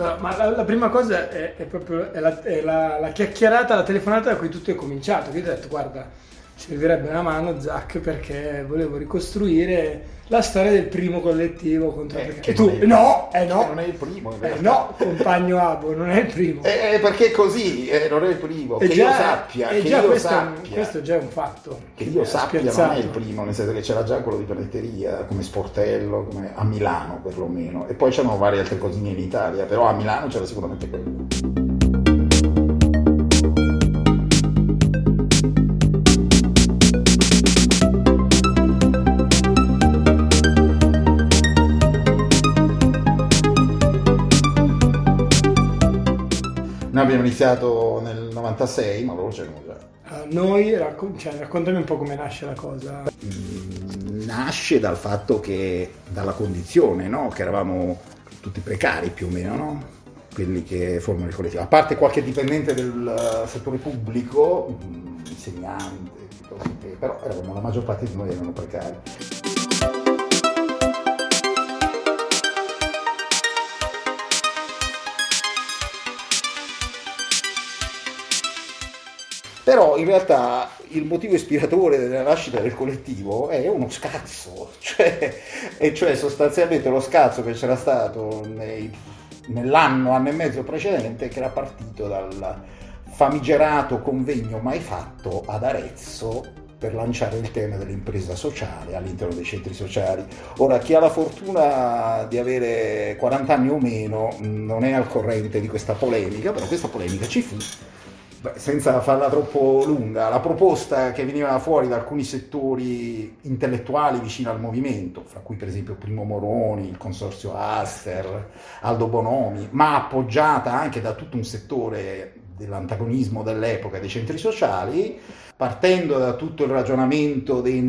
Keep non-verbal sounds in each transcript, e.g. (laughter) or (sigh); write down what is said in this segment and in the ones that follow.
No, ma la, la prima cosa è, è proprio è la, è la, la chiacchierata, la telefonata da cui tutto è cominciato. Io ho detto, guarda, servirebbe una mano Zach perché volevo ricostruire la storia del primo collettivo contro Eh, e che tu è- no eh no. non è il primo, Eh, no compagno Abo non è il primo. Eh, eh, perché così, eh, non è il primo, E che già- io sappia, e che già io questo, sappia, questo già è un fatto. Che io sappia non è spiazzato. il primo, nel senso che c'era già quello di panetteria, come sportello, come a Milano perlomeno, e poi c'erano varie altre cosine in Italia, però a Milano c'era sicuramente quello. Noi abbiamo iniziato nel 96, ma loro c'erano già. Ah, noi raccon- cioè, raccontami un po' come nasce la cosa Mm, nasce dal fatto che, dalla condizione, no? che eravamo tutti precari più o meno, no? quelli che formano il collettivo. A parte qualche dipendente del eh, settore pubblico, mm, insegnante, però eravamo, la maggior parte di noi erano precari. Però in realtà il motivo ispiratore della nascita del collettivo è uno scazzo, (laughs) cioè, e cioè sostanzialmente lo scazzo che c'era stato nei- nell'anno, anno e mezzo precedente, che era partito dal famigerato convegno mai fatto ad Arezzo per lanciare il tema dell'impresa sociale all'interno dei centri sociali. Ora, chi ha la fortuna di avere 40 anni o meno non è al corrente di questa polemica, però questa polemica ci fu Senza farla troppo lunga, la proposta che veniva fuori da alcuni settori intellettuali vicini al movimento, fra cui per esempio Primo Moroni, il consorzio Aster, Aldo Bonomi, ma appoggiata anche da tutto un settore dell'antagonismo dell'epoca dei centri sociali, partendo da tutto il ragionamento dei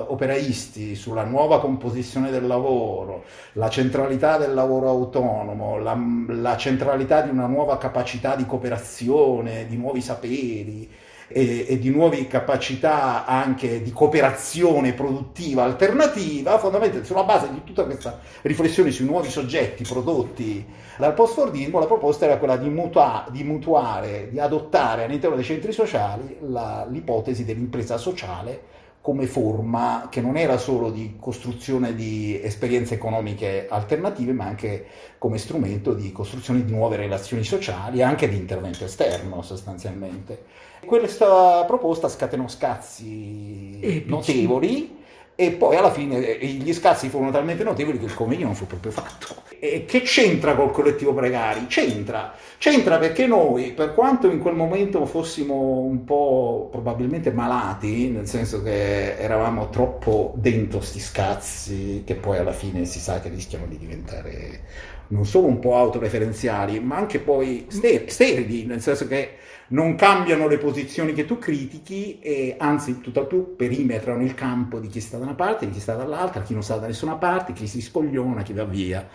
neo-operaisti sulla nuova composizione del lavoro, la centralità del lavoro autonomo, la, la centralità di una nuova capacità di cooperazione, di nuovi saperi e, e di nuove capacità anche di cooperazione produttiva alternativa, fondamentalmente sulla base di tutta questa riflessione sui nuovi soggetti prodotti dal post-fordismo, la proposta era quella di, mutua- di mutuare, di adottare all'interno dei centri sociali la- l'ipotesi dell'impresa sociale come forma che non era solo di costruzione di esperienze economiche alternative, ma anche come strumento di costruzione di nuove relazioni sociali e anche di intervento esterno sostanzialmente. Questa proposta scatenò scazzi Epici. notevoli e poi alla fine eh, gli scazzi furono talmente notevoli che il convegno non fu proprio fatto. E che c'entra col collettivo precari? C'entra, c'entra perché noi, per quanto in quel momento fossimo un po' probabilmente malati, nel senso che eravamo troppo dentro sti scazzi, che poi alla fine si sa che rischiano di diventare non solo un po' autoreferenziali, ma anche poi ster- sterili, nel senso che non cambiano le posizioni che tu critichi e anzi tutt'al più perimetrano il campo di chi sta da una parte, di chi sta dall'altra, chi non sta da nessuna parte, chi si spogliona, chi va via.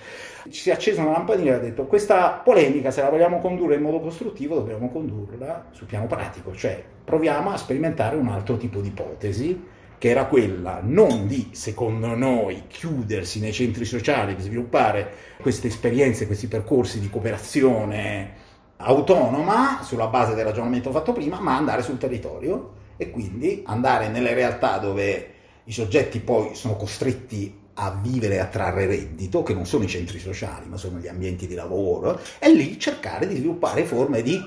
Ci si è accesa una lampadina e ha detto questa polemica se la vogliamo condurre in modo costruttivo dobbiamo condurla sul piano pratico, cioè proviamo a sperimentare un altro tipo di ipotesi che era quella non di, secondo noi, chiudersi nei centri sociali, di sviluppare queste esperienze, questi percorsi di cooperazione autonoma sulla base del ragionamento fatto prima, ma andare sul territorio e quindi andare nelle realtà dove i soggetti poi sono costretti a vivere e a trarre reddito, che non sono i centri sociali, ma sono gli ambienti di lavoro, e lì cercare di sviluppare forme di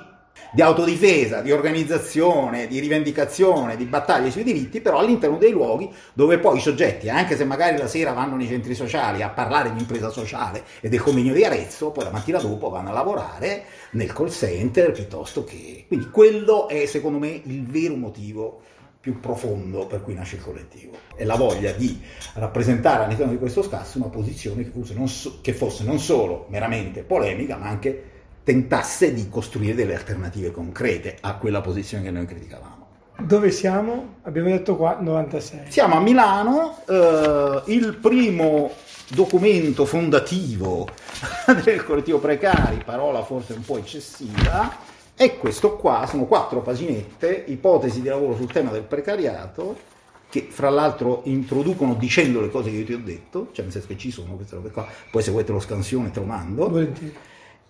di autodifesa, di organizzazione, di rivendicazione, di battaglie sui diritti, però all'interno dei luoghi dove poi i soggetti, anche se magari la sera vanno nei centri sociali a parlare di impresa sociale e del convegno di Arezzo, poi la mattina dopo vanno a lavorare nel call center piuttosto che... Quindi quello è secondo me il vero motivo più profondo per cui nasce il collettivo. È la voglia di rappresentare all'interno di questo scazzo una posizione che fosse non, so, che fosse non solo meramente polemica, ma anche tentasse di costruire delle alternative concrete a quella posizione che noi criticavamo. Dove siamo? Abbiamo detto qua 96. Siamo a Milano, eh, il primo documento fondativo (laughs) del collettivo precari, parola forse un po' eccessiva, è questo qua, sono quattro paginette, ipotesi di lavoro sul tema del precariato, che fra l'altro introducono dicendo le cose che io ti ho detto, cioè nel senso che ci sono queste robe qua, poi se vuoi te lo scansione te lo mando. Volentieri.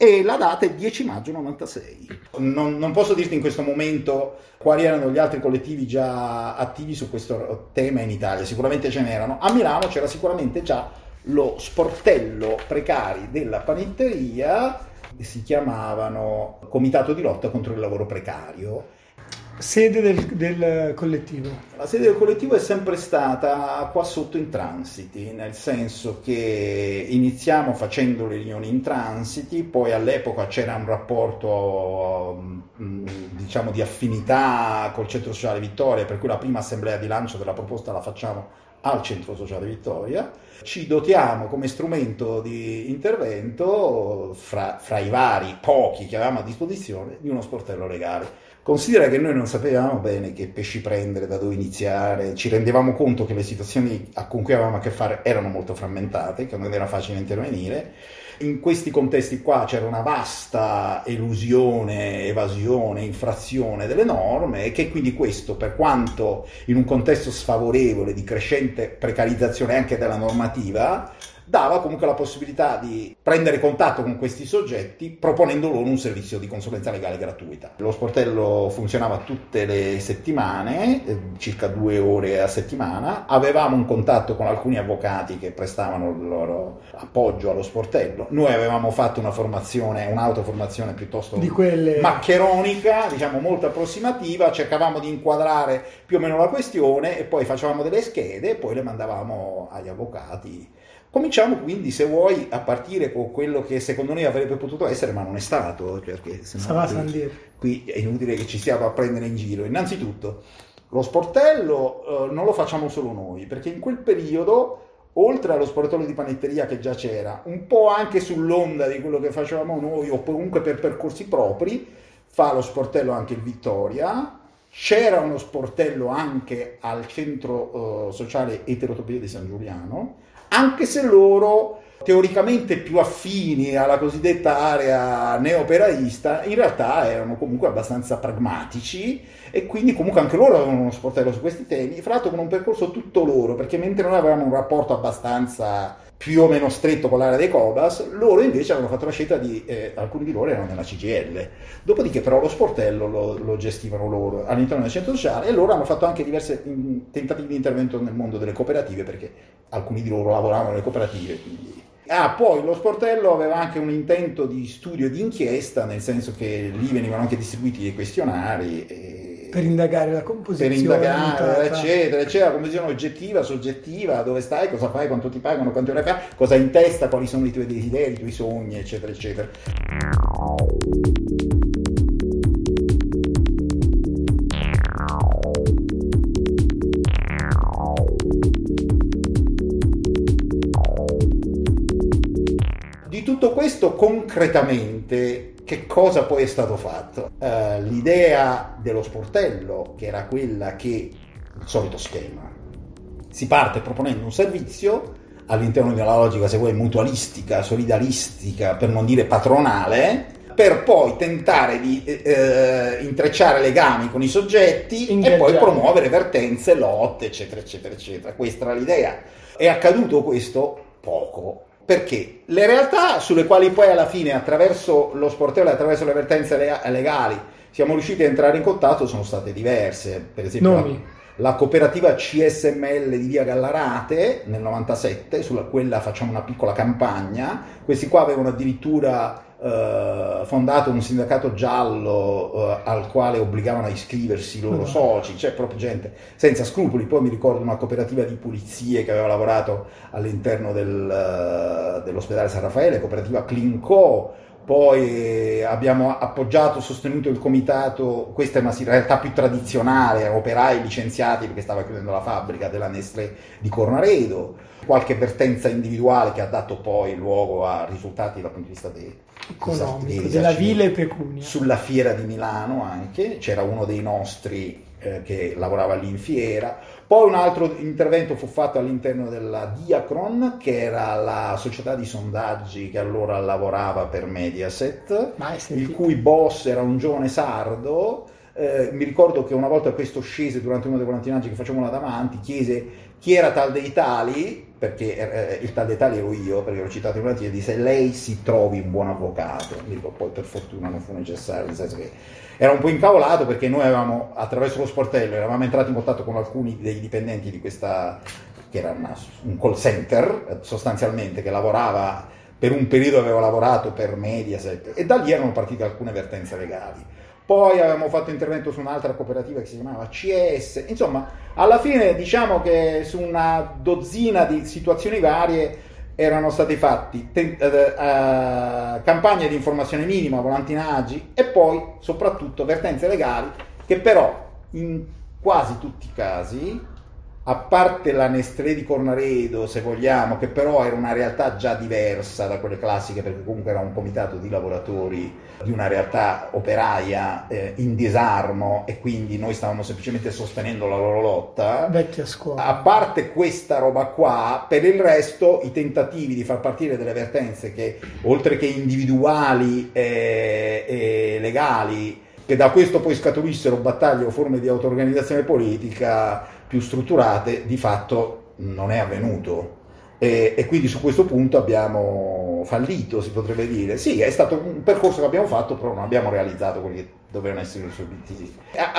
E la data è 10 maggio 96. Non, non, posso dirti in questo momento quali erano gli altri collettivi già attivi su questo tema in Italia, sicuramente ce n'erano. A Milano c'era sicuramente già lo sportello precari della panetteria si chiamavano Comitato di lotta contro il lavoro precario. Sede del, del, collettivo? La sede del collettivo è sempre stata qua sotto in transiti, nel senso che iniziamo facendo le riunioni in transiti, poi all'epoca c'era un rapporto mm, diciamo di affinità col Centro Sociale Vittoria, per cui la prima assemblea di lancio della proposta la facciamo al Centro Sociale Vittoria, ci dotiamo come strumento di intervento, fra, fra, i vari pochi che avevamo a disposizione, di uno sportello legale. Considera che noi non sapevamo bene che pesci prendere, da dove iniziare, ci rendevamo conto che le situazioni con cui avevamo a che fare erano molto frammentate, che non era facile intervenire. In questi contesti qua c'era una vasta elusione, evasione, infrazione delle norme e che quindi questo, per quanto in un contesto sfavorevole di crescente precarizzazione anche della normativa, dava comunque la possibilità di prendere contatto con questi soggetti proponendo loro un servizio di consulenza legale gratuita. Lo sportello funzionava tutte le settimane, eh, circa due ore a settimana, avevamo un contatto con alcuni avvocati che prestavano il loro appoggio allo sportello, noi avevamo fatto una formazione, un'autoformazione piuttosto di quelle... maccheronica, diciamo molto approssimativa, cercavamo di inquadrare più o meno la questione e poi facevamo delle schede e poi le mandavamo agli avvocati Cominciamo quindi, se vuoi, a partire con quello che secondo noi avrebbe potuto essere, ma non è stato, perché sennò qui, qui è inutile che ci stiamo a prendere in giro. Innanzitutto, lo sportello eh, non lo facciamo solo noi, perché in quel periodo, oltre allo sportello di panetteria che già c'era, un po' anche sull'onda di quello che facevamo noi, o comunque per percorsi propri, fa lo sportello anche il Vittoria, c'era uno sportello anche al centro uh, sociale eterotopia di San Giuliano, anche se loro teoricamente più affini alla cosiddetta area neoperaista, in realtà erano comunque abbastanza pragmatici e quindi comunque anche loro avevano uno sportello su questi temi, fra l'altro con un percorso tutto loro, perché mentre noi avevamo un rapporto abbastanza più o meno stretto con l'area dei Cobas, loro invece avevano fatto la scelta di, eh, alcuni di loro erano nella CGL, dopodiché però lo sportello lo, lo gestivano loro all'interno del centro sociale e loro hanno fatto anche diversi tentativi di intervento nel mondo delle cooperative perché alcuni di loro lavoravano nelle cooperative. Quindi. Ah, poi lo sportello aveva anche un intento di studio e di inchiesta, nel senso che lì venivano anche distribuiti dei questionari. E per indagare la composizione. Per indagare, eccetera, eccetera, la composizione oggettiva, soggettiva, dove stai, cosa fai, quanto ti pagano, quanto ore fai, cosa hai in testa, quali sono i tuoi desideri, i tuoi sogni, eccetera, eccetera. Di tutto questo concretamente che cosa poi è stato fatto? Uh, l'idea dello sportello, che era quella che, il solito schema, si parte proponendo un servizio all'interno di una logica, se vuoi, mutualistica, solidaristica, per non dire patronale, per poi tentare di eh, eh intrecciare legami con i soggetti Ingaggiare. e poi promuovere vertenze, lotte, eccetera, eccetera, eccetera. Questa era l'idea. È accaduto questo poco, perché? Le realtà sulle quali poi alla fine attraverso lo sportello e attraverso le avvertenze legali siamo riusciti a entrare in contatto sono state diverse, per esempio la, la, cooperativa CSML di via Gallarate nel 97, sulla quella facciamo una piccola campagna, questi qua avevano addirittura eh, fondato un sindacato giallo eh, al quale obbligavano a iscriversi i loro soci, c'è proprio gente senza scrupoli. Poi mi ricordo una cooperativa di pulizie che aveva lavorato all'interno del, uh, dell'ospedale San Raffaele, cooperativa Clinco, poi abbiamo appoggiato, sostenuto il comitato, questa è una realtà più tradizionale, operai licenziati perché stava chiudendo la fabbrica della Nestlé di Cornaredo, qualche vertenza individuale che ha dato poi luogo a risultati dal punto di vista dei, economico, della vile pecunia. Sulla fiera di Milano anche, c'era uno dei nostri eh, che lavorava lì in fiera. Poi un altro intervento fu fatto all'interno della Diacron, che era la società di sondaggi che allora lavorava per Mediaset, il cui boss era un giovane sardo. Eh, mi ricordo che una volta questo scese durante uno dei volantinaggi che facevamo là davanti, chiese chi era tal dei tali, perché eh, il tal dei tali ero io, perché l'ho citato in una e disse lei si trovi un buon avvocato. Mi dico, poi per fortuna non fu necessario, nel senso che era un po' incavolato perché noi avevamo, attraverso lo sportello, eravamo entrati in contatto con alcuni dei dipendenti di questa, che era una, un call center sostanzialmente, che lavorava, per un periodo aveva lavorato per Mediaset e da lì erano partite alcune vertenze legali. Poi avevamo fatto intervento su un'altra cooperativa che si chiamava CS, insomma, alla fine diciamo che su una dozzina di situazioni varie erano stati fatti te- uh, uh, campagne di informazione minima, volantinaggi e poi soprattutto vertenze legali che però in quasi tutti i casi a parte la Nestlé di Cornaredo, se vogliamo, che però era una realtà già diversa da quelle classiche, perché comunque era un comitato di lavoratori di una realtà operaia eh, in disarmo e quindi noi stavamo semplicemente sostenendo la loro lotta. Vecchia scuola. A parte questa roba qua, per il resto i tentativi di far partire delle vertenze che, oltre che individuali e, e legali, che da questo poi scaturissero battaglie o forme di auto-organizzazione politica, più strutturate, di fatto non è avvenuto. E, e, quindi su questo punto abbiamo fallito, si potrebbe dire. Sì, è stato un percorso che abbiamo fatto, però non abbiamo realizzato quelli che dovevano essere i suoi obiettivi.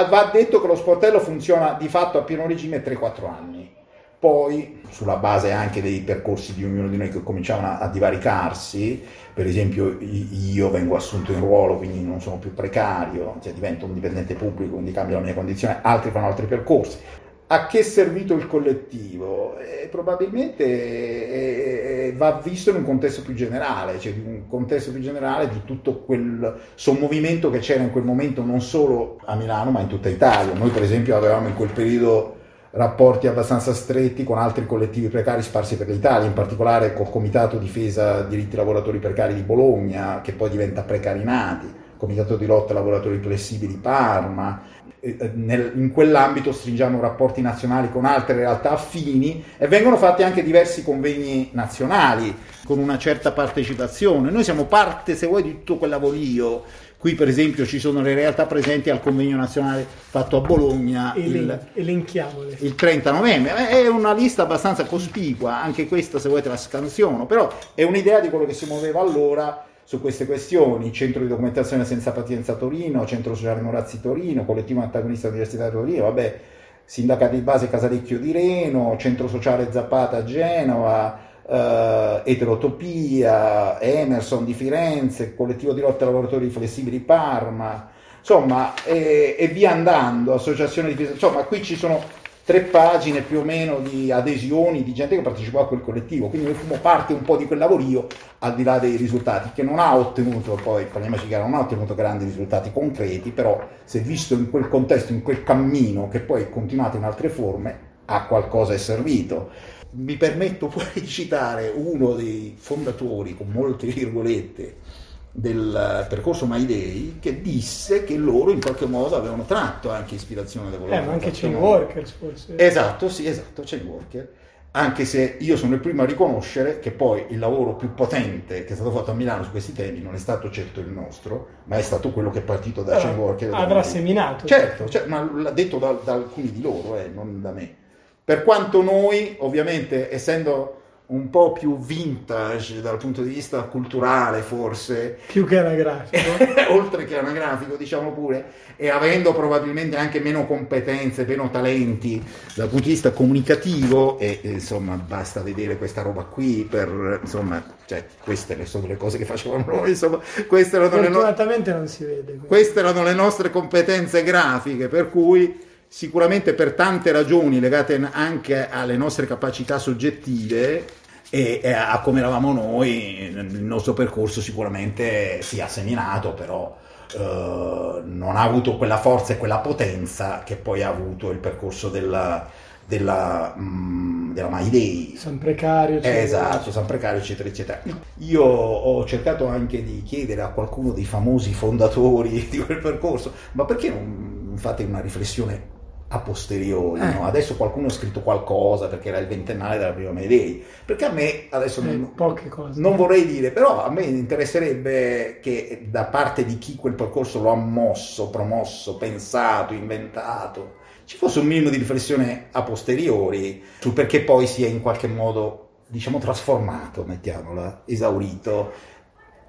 Va detto che lo sportello funziona di fatto a pieno regime 3-4 anni. Poi, sulla base anche dei percorsi di ognuno di noi che cominciavano a, divaricarsi, per esempio io vengo assunto in ruolo, quindi non sono più precario, cioè divento un dipendente pubblico, quindi cambia la mia condizione, altri fanno altri percorsi a che è servito il collettivo? Eh, probabilmente eh, eh, va visto in un contesto più generale, cioè di un contesto più generale di tutto quel sommovimento che c'era in quel momento non solo a Milano ma in tutta Italia. Noi per esempio avevamo in quel periodo rapporti abbastanza stretti con altri collettivi precari sparsi per l'Italia, in particolare col Comitato Difesa Diritti Lavoratori Precari di Bologna, che poi diventa Precarinati, Comitato di Lotta Lavoratori Flessibili Parma, eh, nel, in quell'ambito stringiamo rapporti nazionali con altre realtà affini e vengono fatti anche diversi convegni nazionali con una certa partecipazione. Noi siamo parte, se vuoi, di tutto quel lavorio. Qui, per esempio, ci sono le realtà presenti al convegno nazionale fatto a Bologna il, elenchiamole. il 30 novembre. È una lista abbastanza cospicua, anche questa, se vuoi, te la scansiono, però è un'idea di quello che si muoveva allora su queste questioni, Centro di Documentazione Senza Pazienza Torino, Centro Sociale Morazzi Torino, Collettivo Antagonista Università di Torino, vabbè, Sindacati di Base Casalecchio di Reno, Centro Sociale Zappata Genova, eh, Eterotopia, Emerson di Firenze, Collettivo di Lotta Lavoratori Flessibili Parma, insomma, e, e via andando, Associazione di insomma, qui ci sono tre pagine più o meno di adesioni di gente che partecipò a quel collettivo, quindi noi fummo parte un po' di quel lavorio al di là dei risultati, che non ha ottenuto, poi parliamoci chiaro, non ha ottenuto grandi risultati concreti, però se visto in quel contesto, in quel cammino che poi è continuato in altre forme, a qualcosa è servito. Mi permetto poi di citare uno dei fondatori, con molte virgolette, del percorso My Day che disse che loro in qualche modo avevano tratto anche ispirazione da quello eh, ma anche chain workers forse. Esatto sì esatto chain worker anche se io sono il primo a riconoscere che poi il lavoro più potente che è stato fatto a Milano su questi temi non è stato certo il nostro ma è stato quello che è partito da chain worker avrà seminato. Certo, certo ma l'ha detto da, da alcuni di loro eh, non da me. Per quanto noi ovviamente essendo un po' più vintage dal punto di vista culturale forse. Più che anagrafico. (laughs) oltre che anagrafico diciamo pure, e avendo probabilmente anche meno competenze, meno talenti dal punto di vista comunicativo, e insomma basta vedere questa roba qui per, insomma, cioè, queste sono le cose che facevamo noi, insomma, queste erano le no- non si vede. Queste erano le nostre competenze grafiche, per cui sicuramente per tante ragioni legate anche alle nostre capacità soggettive e, e a come eravamo noi, il nostro percorso sicuramente si è seminato, però eh, non ha avuto quella forza e quella potenza che poi ha avuto il percorso della, della, mh, della Day. San Precario. Eh, esatto, San Precario, eccetera, eccetera. Io ho cercato anche di chiedere a qualcuno dei famosi fondatori (laughs) di quel percorso, ma perché non fate una riflessione a posteriori, eh. no? adesso qualcuno ha scritto qualcosa perché era il ventennale della prima Mayday, perché a me adesso eh, non, poche cose. non vorrei dire, però a me interesserebbe che da parte di chi quel percorso lo ha mosso, promosso, pensato, inventato, ci fosse un minimo di riflessione a posteriori sul perché poi si è in qualche modo diciamo trasformato, mettiamola, esaurito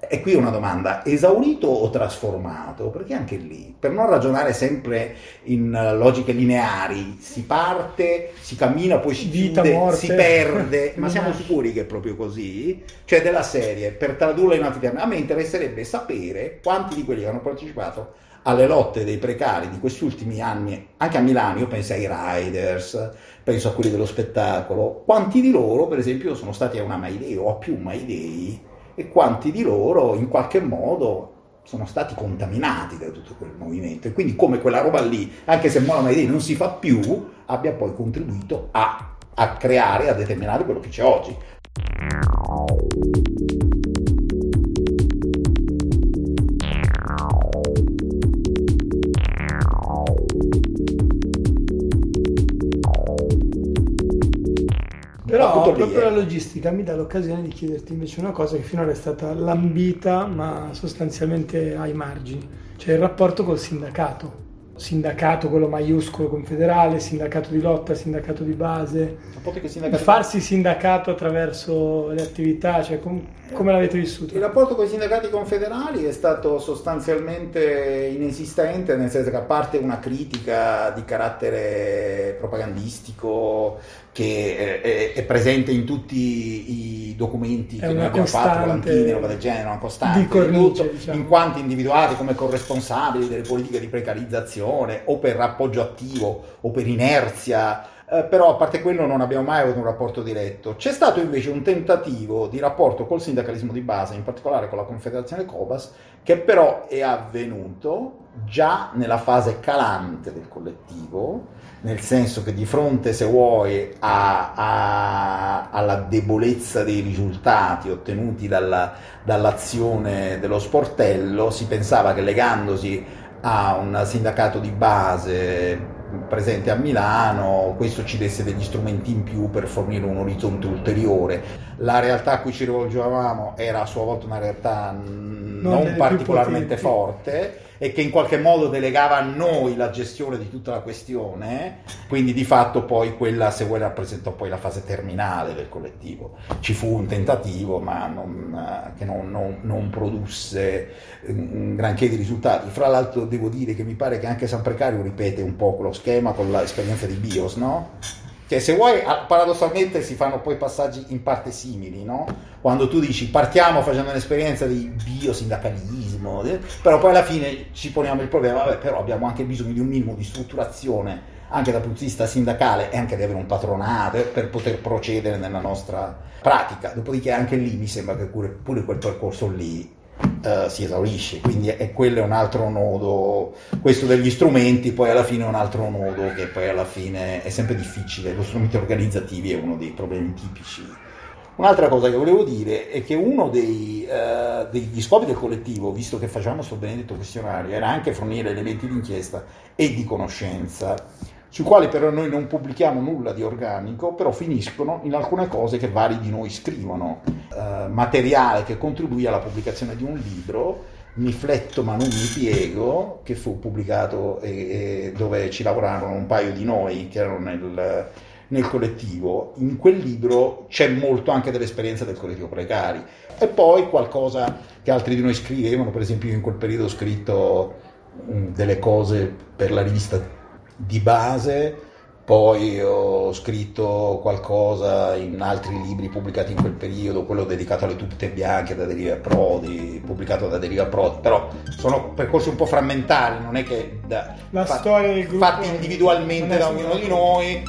e qui una domanda, esaurito o trasformato? Perché anche lì, per non ragionare sempre in eh, logiche lineari, si parte, si cammina, poi si Vita, chiude, morte. si perde, (laughs) ma siamo sicuri che è proprio così? Cioè della serie, per tradurla in altri termini, a me interesserebbe sapere quanti di quelli che hanno partecipato alle lotte dei precari di questi ultimi anni, anche a Milano, io penso ai riders, penso a quelli dello spettacolo, quanti di loro per esempio sono stati a una My Day o a più My Day e quanti di loro in qualche modo sono stati contaminati da tutto quel movimento e quindi come quella roba lì, anche se Mola Maidei non si fa più, abbia poi contribuito a, a creare, a determinare quello che c'è oggi. Proprio la logistica mi dà l'occasione di chiederti invece una cosa che finora è stata lambita ma sostanzialmente ai margini, cioè il rapporto col sindacato. Sindacato, quello maiuscolo confederale, sindacato di lotta, sindacato di base, sindacato- farsi sindacato attraverso le attività, cioè com- come l'avete vissuto? Il rapporto con i sindacati confederali è stato sostanzialmente inesistente, nel senso che a parte una critica di carattere propagandistico che è, è presente in tutti i documenti che noi abbiamo fatto, volantini, roba del genere, una costante, di cornice, tutto, diciamo. in quanto individuati come corresponsabili delle politiche di precarizzazione o per appoggio attivo o per inerzia eh, però a parte quello non abbiamo mai avuto un rapporto diretto. C'è stato invece un tentativo di rapporto col sindacalismo di base, in particolare con la Confederazione Cobas, che però è avvenuto già nella fase calante del collettivo, nel senso che di fronte, se vuoi, a- a- alla debolezza dei risultati ottenuti dalla- dall'azione dello sportello, si pensava che legandosi a un sindacato di base presente a Milano, questo ci desse degli strumenti in più per fornire un orizzonte ulteriore. La realtà a cui ci rivolgevamo era a sua volta una realtà mm, non, più particolarmente forte e che in qualche modo delegava a noi la gestione di tutta la questione, quindi di fatto poi quella, se vuoi, rappresentò poi la fase terminale del collettivo. Ci fu un tentativo, ma non, eh, che non, non- non produsse eh, granché di risultati. Fra l'altro devo dire che mi pare che anche San Precario ripete un po' quello schema con l'esperienza di BIOS, no? Che se vuoi, a- paradossalmente si fanno poi passaggi in parte simili, no? Quando tu dici partiamo facendo un'esperienza di biosindacalismo, eh, però poi alla fine ci poniamo il problema, vabbè, però abbiamo anche bisogno di un minimo di strutturazione anche dal punto di vista sindacale e anche di avere un patronato eh, per poter procedere nella nostra pratica. Dopodiché anche lì mi sembra che pure, pure quel percorso lì eh, si esaurisce, quindi è, quello è un altro nodo, questo degli strumenti poi alla fine è un altro nodo che poi alla fine è sempre difficile, lo strumento organizzativi è uno dei problemi tipici. Un'altra cosa che volevo dire è che uno dei, eh, degli scopi del collettivo, visto che facciamo questo benedetto questionario, era anche fornire elementi di inchiesta e di conoscenza, sui quali però noi non pubblichiamo nulla di organico, però finiscono in alcune cose che vari di noi scrivono. Eh, materiale che contribuì alla pubblicazione di un libro, Mi fletto ma non mi piego, che fu pubblicato e, e dove ci lavorarono un paio di noi che erano nel, nel collettivo. In quel libro c'è molto anche dell'esperienza del collettivo precari. E poi qualcosa che altri di noi scrivevano, per esempio io in quel periodo ho scritto mm, delle cose per la rivista di base, poi ho scritto qualcosa in altri libri pubblicati in quel periodo, quello dedicato alle tutte bianche da Deriva Prodi, pubblicato da Deriva Prodi, però sono percorsi un po' frammentari, non è che da- La fa- storia del gruppo fatti individualmente da ognuno di noi.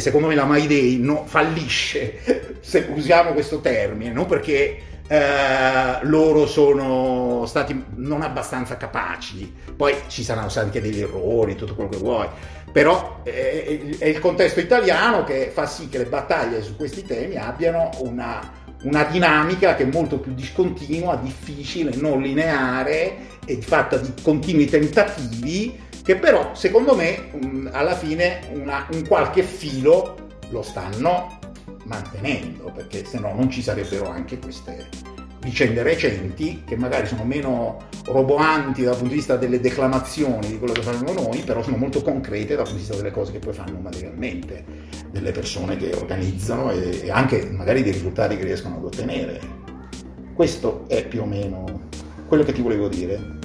Secondo me la My Day no, fallisce, (laughs) se usiamo questo termine, non perché eh, loro sono stati non abbastanza capaci, poi ci saranno stati anche degli errori, tutto quello che vuoi, però eh, è il contesto italiano che fa sì che le battaglie su questi temi abbiano una, una dinamica che è molto più discontinua, difficile, non lineare e fatta di continui tentativi che però secondo me alla fine una, un qualche filo lo stanno mantenendo perché se no non ci sarebbero anche queste vicende recenti che magari sono meno roboanti dal punto di vista delle declamazioni di quello che fanno noi, però sono molto concrete dal punto di vista delle cose che poi fanno materialmente, delle persone che organizzano e, e anche magari dei risultati che riescono ad ottenere. Questo è più o meno quello che ti volevo dire.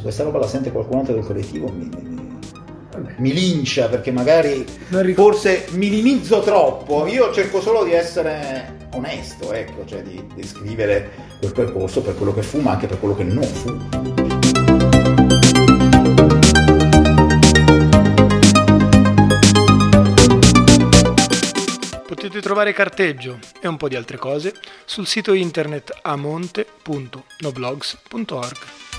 Se questa roba la sente qualcun altro del collettivo mi, mi, mi lincia perché magari forse minimizzo troppo. Io cerco solo di essere onesto, ecco, cioè di descrivere quel percorso per quello che fu, ma anche per quello che non fu. Potete trovare carteggio e un po' di altre cose sul sito internet amonte.noblogs.org.